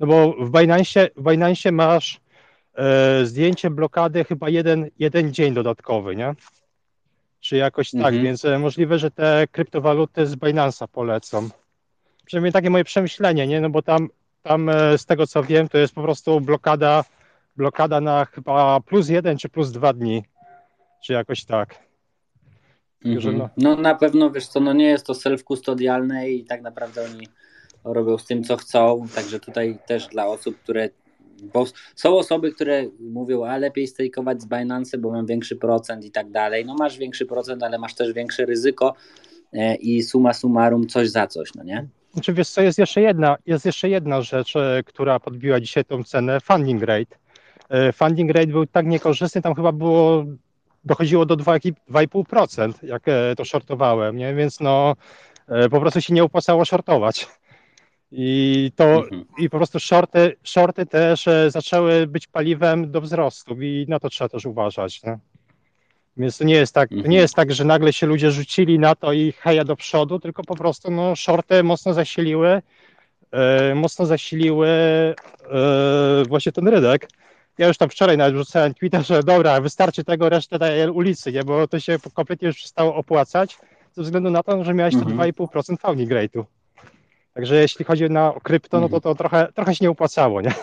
No bo w Binance, w Binance masz e, zdjęcie blokady chyba jeden, jeden dzień dodatkowy, nie? Czy jakoś tak, mhm. więc e, możliwe, że te kryptowaluty z Binance'a polecą. Przynajmniej takie moje przemyślenie, nie? No bo tam tam e, z tego co wiem, to jest po prostu blokada, blokada na chyba plus jeden czy plus dwa dni, czy jakoś tak. Mhm. no. no na pewno, wiesz co, no nie jest to self-custodialne i tak naprawdę oni robią z tym, co chcą, także tutaj też dla osób, które bo są osoby, które mówią, a lepiej stejkować z Binance, bo mam większy procent i tak dalej. No masz większy procent, ale masz też większe ryzyko e, i suma summarum coś za coś, no nie? Znaczy wiesz co, jest jeszcze jedna, jest jeszcze jedna rzecz, e, która podbiła dzisiaj tą cenę, funding rate. E, funding rate był tak niekorzystny, tam chyba było, dochodziło do 2,5%, jak e, to shortowałem, nie? więc no po prostu się nie opłacało shortować. I to mhm. i po prostu shorty, shorty też zaczęły być paliwem do wzrostu i na to trzeba też uważać. Nie? Więc to nie jest tak, mhm. nie jest tak, że nagle się ludzie rzucili na to i heja do przodu, tylko po prostu no, shorty mocno zasiliły, e, mocno zasiliły e, właśnie ten rynek. Ja już tam wczoraj nawet rzucałem tweeta, że dobra, wystarczy tego, resztę daje ulicy, nie? bo to się kompletnie już przestało opłacać ze względu na to, że miałeś mhm. 2,5% founding rate'u. Także jeśli chodzi na krypto, no to to trochę, trochę się nie opłacało, nie?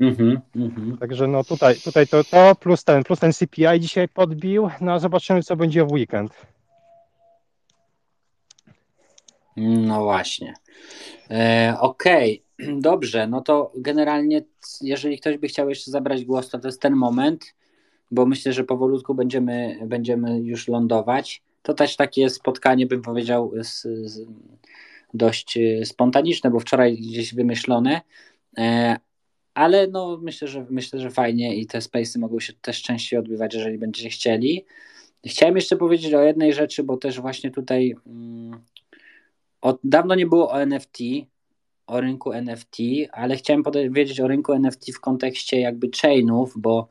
Mm-hmm, mm-hmm. Także no tutaj, tutaj to, to plus ten, plus ten CPI dzisiaj podbił, no a zobaczymy co będzie w weekend. No właśnie. E, Okej, okay. dobrze, no to generalnie jeżeli ktoś by chciał jeszcze zabrać głos, to to jest ten moment, bo myślę, że powolutku będziemy, będziemy już lądować. To też takie spotkanie, bym powiedział, z, z, dość spontaniczne, bo wczoraj gdzieś wymyślone, e, ale no myślę, że myślę, że fajnie i te spacey mogą się też częściej odbywać, jeżeli będziecie chcieli. Chciałem jeszcze powiedzieć o jednej rzeczy, bo też właśnie tutaj mm, od dawno nie było o NFT, o rynku NFT, ale chciałem powiedzieć o rynku NFT w kontekście jakby chainów, bo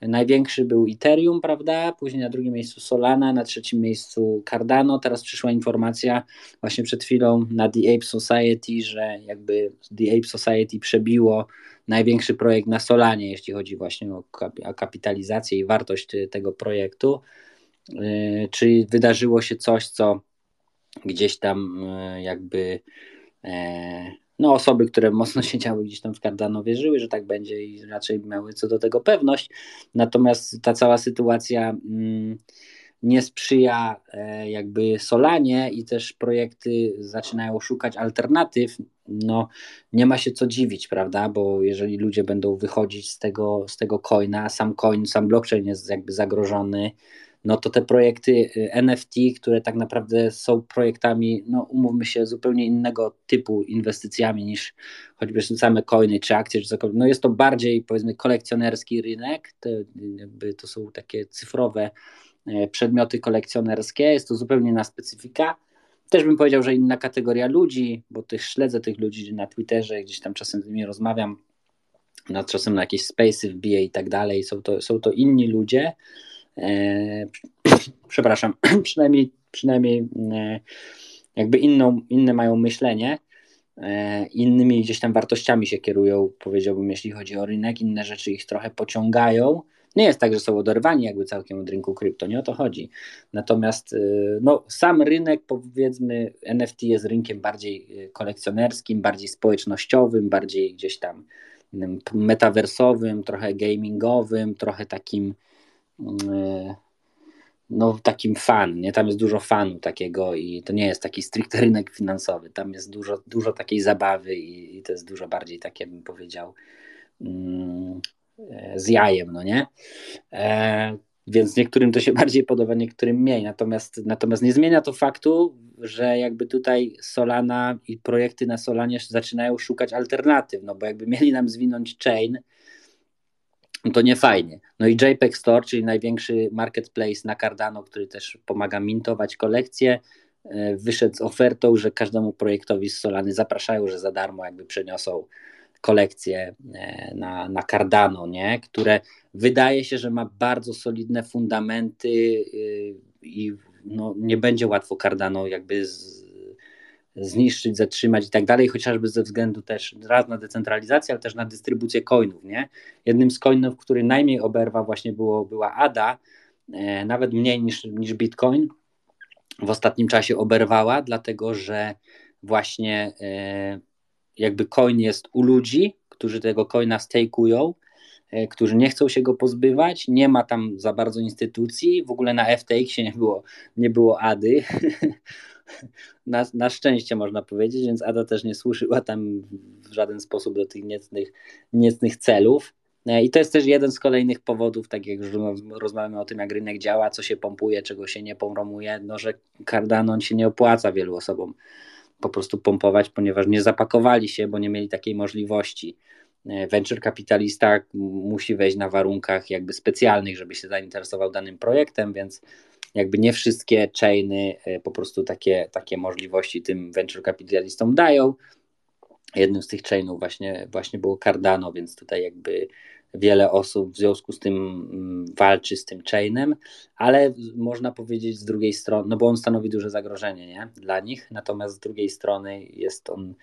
Największy był Ethereum, prawda? Później na drugim miejscu Solana, na trzecim miejscu Cardano. Teraz przyszła informacja właśnie przed chwilą na The Ape Society, że jakby The Ape Society przebiło największy projekt na Solanie, jeśli chodzi właśnie o kapitalizację i wartość tego projektu. Y, Czyli wydarzyło się coś, co gdzieś tam y, jakby e, no, osoby, które mocno siedziały gdzieś tam w Cardano wierzyły, że tak będzie i raczej miały co do tego pewność. Natomiast ta cała sytuacja mm, nie sprzyja e, jakby Solanie i też projekty zaczynają szukać alternatyw. No, nie ma się co dziwić, prawda? Bo jeżeli ludzie będą wychodzić z tego, z tego coina, sam coin, sam blockchain jest jakby zagrożony, no to te projekty y, NFT, które tak naprawdę są projektami, no umówmy się, zupełnie innego typu inwestycjami niż choćby same coiny czy akcje, czy cokolwiek. No jest to bardziej powiedzmy kolekcjonerski rynek, to, jakby to są takie cyfrowe e, przedmioty kolekcjonerskie, jest to zupełnie inna specyfika. Też bym powiedział, że inna kategoria ludzi, bo też śledzę tych ludzi na Twitterze, gdzieś tam czasem z nimi rozmawiam, no, czasem na jakieś spacey wbiję i tak dalej. Są to, są to inni ludzie, przepraszam, przynajmniej, przynajmniej e, jakby inną, inne mają myślenie, e, innymi gdzieś tam wartościami się kierują, powiedziałbym, jeśli chodzi o rynek, inne rzeczy ich trochę pociągają. Nie jest tak, że są oderwani jakby całkiem od rynku krypto, nie o to chodzi. Natomiast no, sam rynek, powiedzmy, NFT jest rynkiem bardziej kolekcjonerskim, bardziej społecznościowym, bardziej gdzieś tam metaversowym, trochę gamingowym, trochę takim E, no, takim fan, nie? Tam jest dużo fanu takiego i to nie jest taki stricte rynek finansowy. Tam jest dużo, dużo takiej zabawy i, i to jest dużo bardziej takie, bym powiedział, mm, e, z jajem, no nie? E, więc niektórym to się bardziej podoba, niektórym mniej. Natomiast, natomiast nie zmienia to faktu, że jakby tutaj Solana i projekty na Solanie zaczynają szukać alternatyw, no bo jakby mieli nam zwinąć chain, to nie fajnie. No i JPEG Store, czyli największy marketplace na Cardano, który też pomaga mintować kolekcje, e, wyszedł z ofertą, że każdemu projektowi z Solany zapraszają, że za darmo jakby przeniosą kolekcję e, na, na Cardano, nie? które wydaje się, że ma bardzo solidne fundamenty y, i no, nie będzie łatwo Cardano jakby zniszczyć, zatrzymać i tak dalej, chociażby ze względu też raz na decentralizację, ale też na dystrybucję coinów, nie? Jednym z coinów, który najmniej oberwa właśnie było, była ADA, e, nawet mniej niż, niż Bitcoin, w ostatnim czasie oberwała, dlatego że właśnie e, jakby coin jest u ludzi, którzy tego coina stakują, e, którzy nie chcą się go pozbywać, nie ma tam za bardzo instytucji, w ogóle na FTX nie było, nie było ADY, na, na szczęście można powiedzieć, więc Ada też nie służyła tam w żaden sposób do tych niecnych, niecnych celów. E, I to jest też jeden z kolejnych powodów, tak jak już rozmawiamy o tym, jak rynek działa, co się pompuje, czego się nie pomromuje, no, że Cardano się nie opłaca wielu osobom po prostu pompować, ponieważ nie zapakowali się, bo nie mieli takiej możliwości. E, venture kapitalista musi wejść na warunkach jakby specjalnych, żeby się zainteresował danym projektem, więc jakby nie wszystkie chainy po prostu takie, takie możliwości tym venture capitalistom dają. Jednym z tych chainów właśnie, właśnie było Cardano, więc tutaj jakby wiele osób w związku z tym mm, walczy z tym chainem, ale można powiedzieć z drugiej strony, no bo on stanowi duże zagrożenie nie? dla nich, natomiast z drugiej strony jest on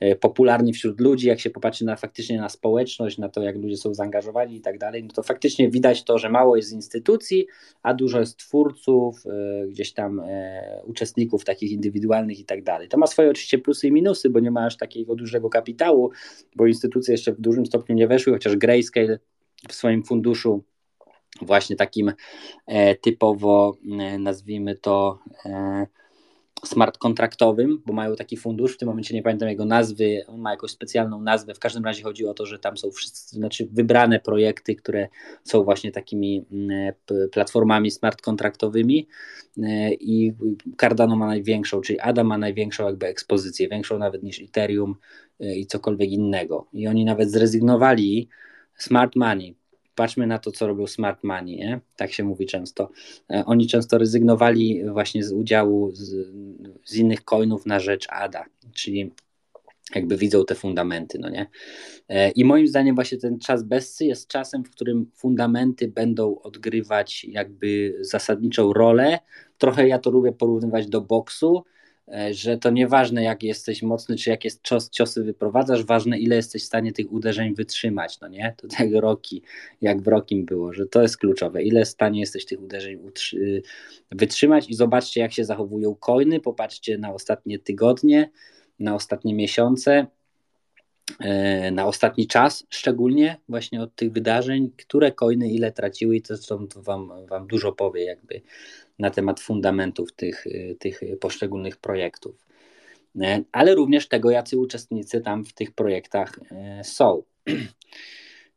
e, popularny wśród ludzi, jak się popatrzy na faktycznie na społeczność, na to jak ludzie są zaangażowani i tak dalej, no to faktycznie widać to, że mało jest instytucji, a dużo jest twórców, e, gdzieś tam e, uczestników takich indywidualnych i tak dalej. To ma swoje oczywiście plusy i minusy, bo nie ma aż takiego dużego kapitału, bo instytucje jeszcze w dużym stopniu nie weszły, chociaż Grayscale w swoim funduszu właśnie takim typowo, nazwijmy to, smart kontraktowym, bo mają taki fundusz, w tym momencie nie pamiętam jego nazwy, on ma jakąś specjalną nazwę, w każdym razie chodzi o to, że tam są wszyscy, znaczy wybrane projekty, które są właśnie takimi platformami smart kontraktowymi i Cardano ma największą, czyli ADA ma największą jakby ekspozycję, większą nawet niż Ethereum i cokolwiek innego. I oni nawet zrezygnowali smart money, patrzmy na to, co robił Smart Money, nie? tak się mówi często. E, oni często rezygnowali właśnie z udziału z, z innych coinów na rzecz ADA, czyli jakby widzą te fundamenty, no nie? E, I moim zdaniem właśnie ten czas Bessy jest czasem, w którym fundamenty będą odgrywać jakby zasadniczą rolę. Trochę ja to lubię porównywać do boksu, że to nieważne jak jesteś mocny, czy jakie cios, ciosy wyprowadzasz, ważne ile jesteś w stanie tych uderzeń wytrzymać, no nie? To tak roki, jak w Rokim było, że to jest kluczowe, ile w stanie jesteś tych uderzeń wytrzymać i zobaczcie jak się zachowują coiny, popatrzcie na ostatnie tygodnie, na ostatnie miesiące, e, na ostatni czas, szczególnie właśnie od tych wydarzeń, które coiny ile traciły i to, to wam, wam dużo powie jakby na temat fundamentów tych, y, tych poszczególnych projektów. E, ale również tego, jacy uczestnicy tam w tych projektach e, są.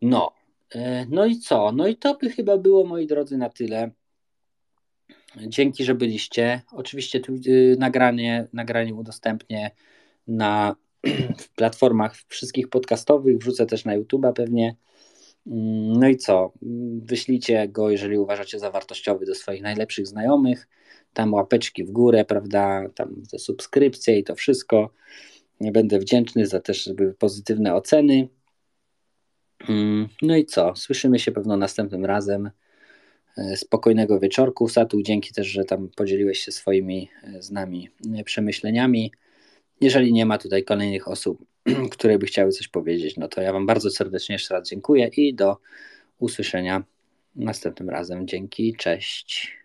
No, e, no i co? No i to by chyba było, moi drodzy, na tyle. Dzięki, że byliście. Oczywiście tu y, nagranie, nagranie udostępnię na platformach wszystkich podcastowych, wrzucę też na YouTube'a pewnie. Mm, no i co? Wyślijcie go, jeżeli uważacie za wartościowy do swoich najlepszych znajomych. Tam łapeczki w górę, prawda? Tam te subskrypcje i to wszystko. Będę wdzięczny za też pozytywne oceny. Mm, no i co? Słyszymy się pewno następnym razem. E, spokojnego wieczorku. Satu, dzięki też, że tam podzieliłeś się swoimi e, z nami e, przemyśleniami. Jeżeli nie ma tutaj kolejnych osób, które by chciały coś powiedzieć, no to ja Wam bardzo serdecznie jeszcze raz dziękuję i do usłyszenia następnym razem. Dzięki, cześć.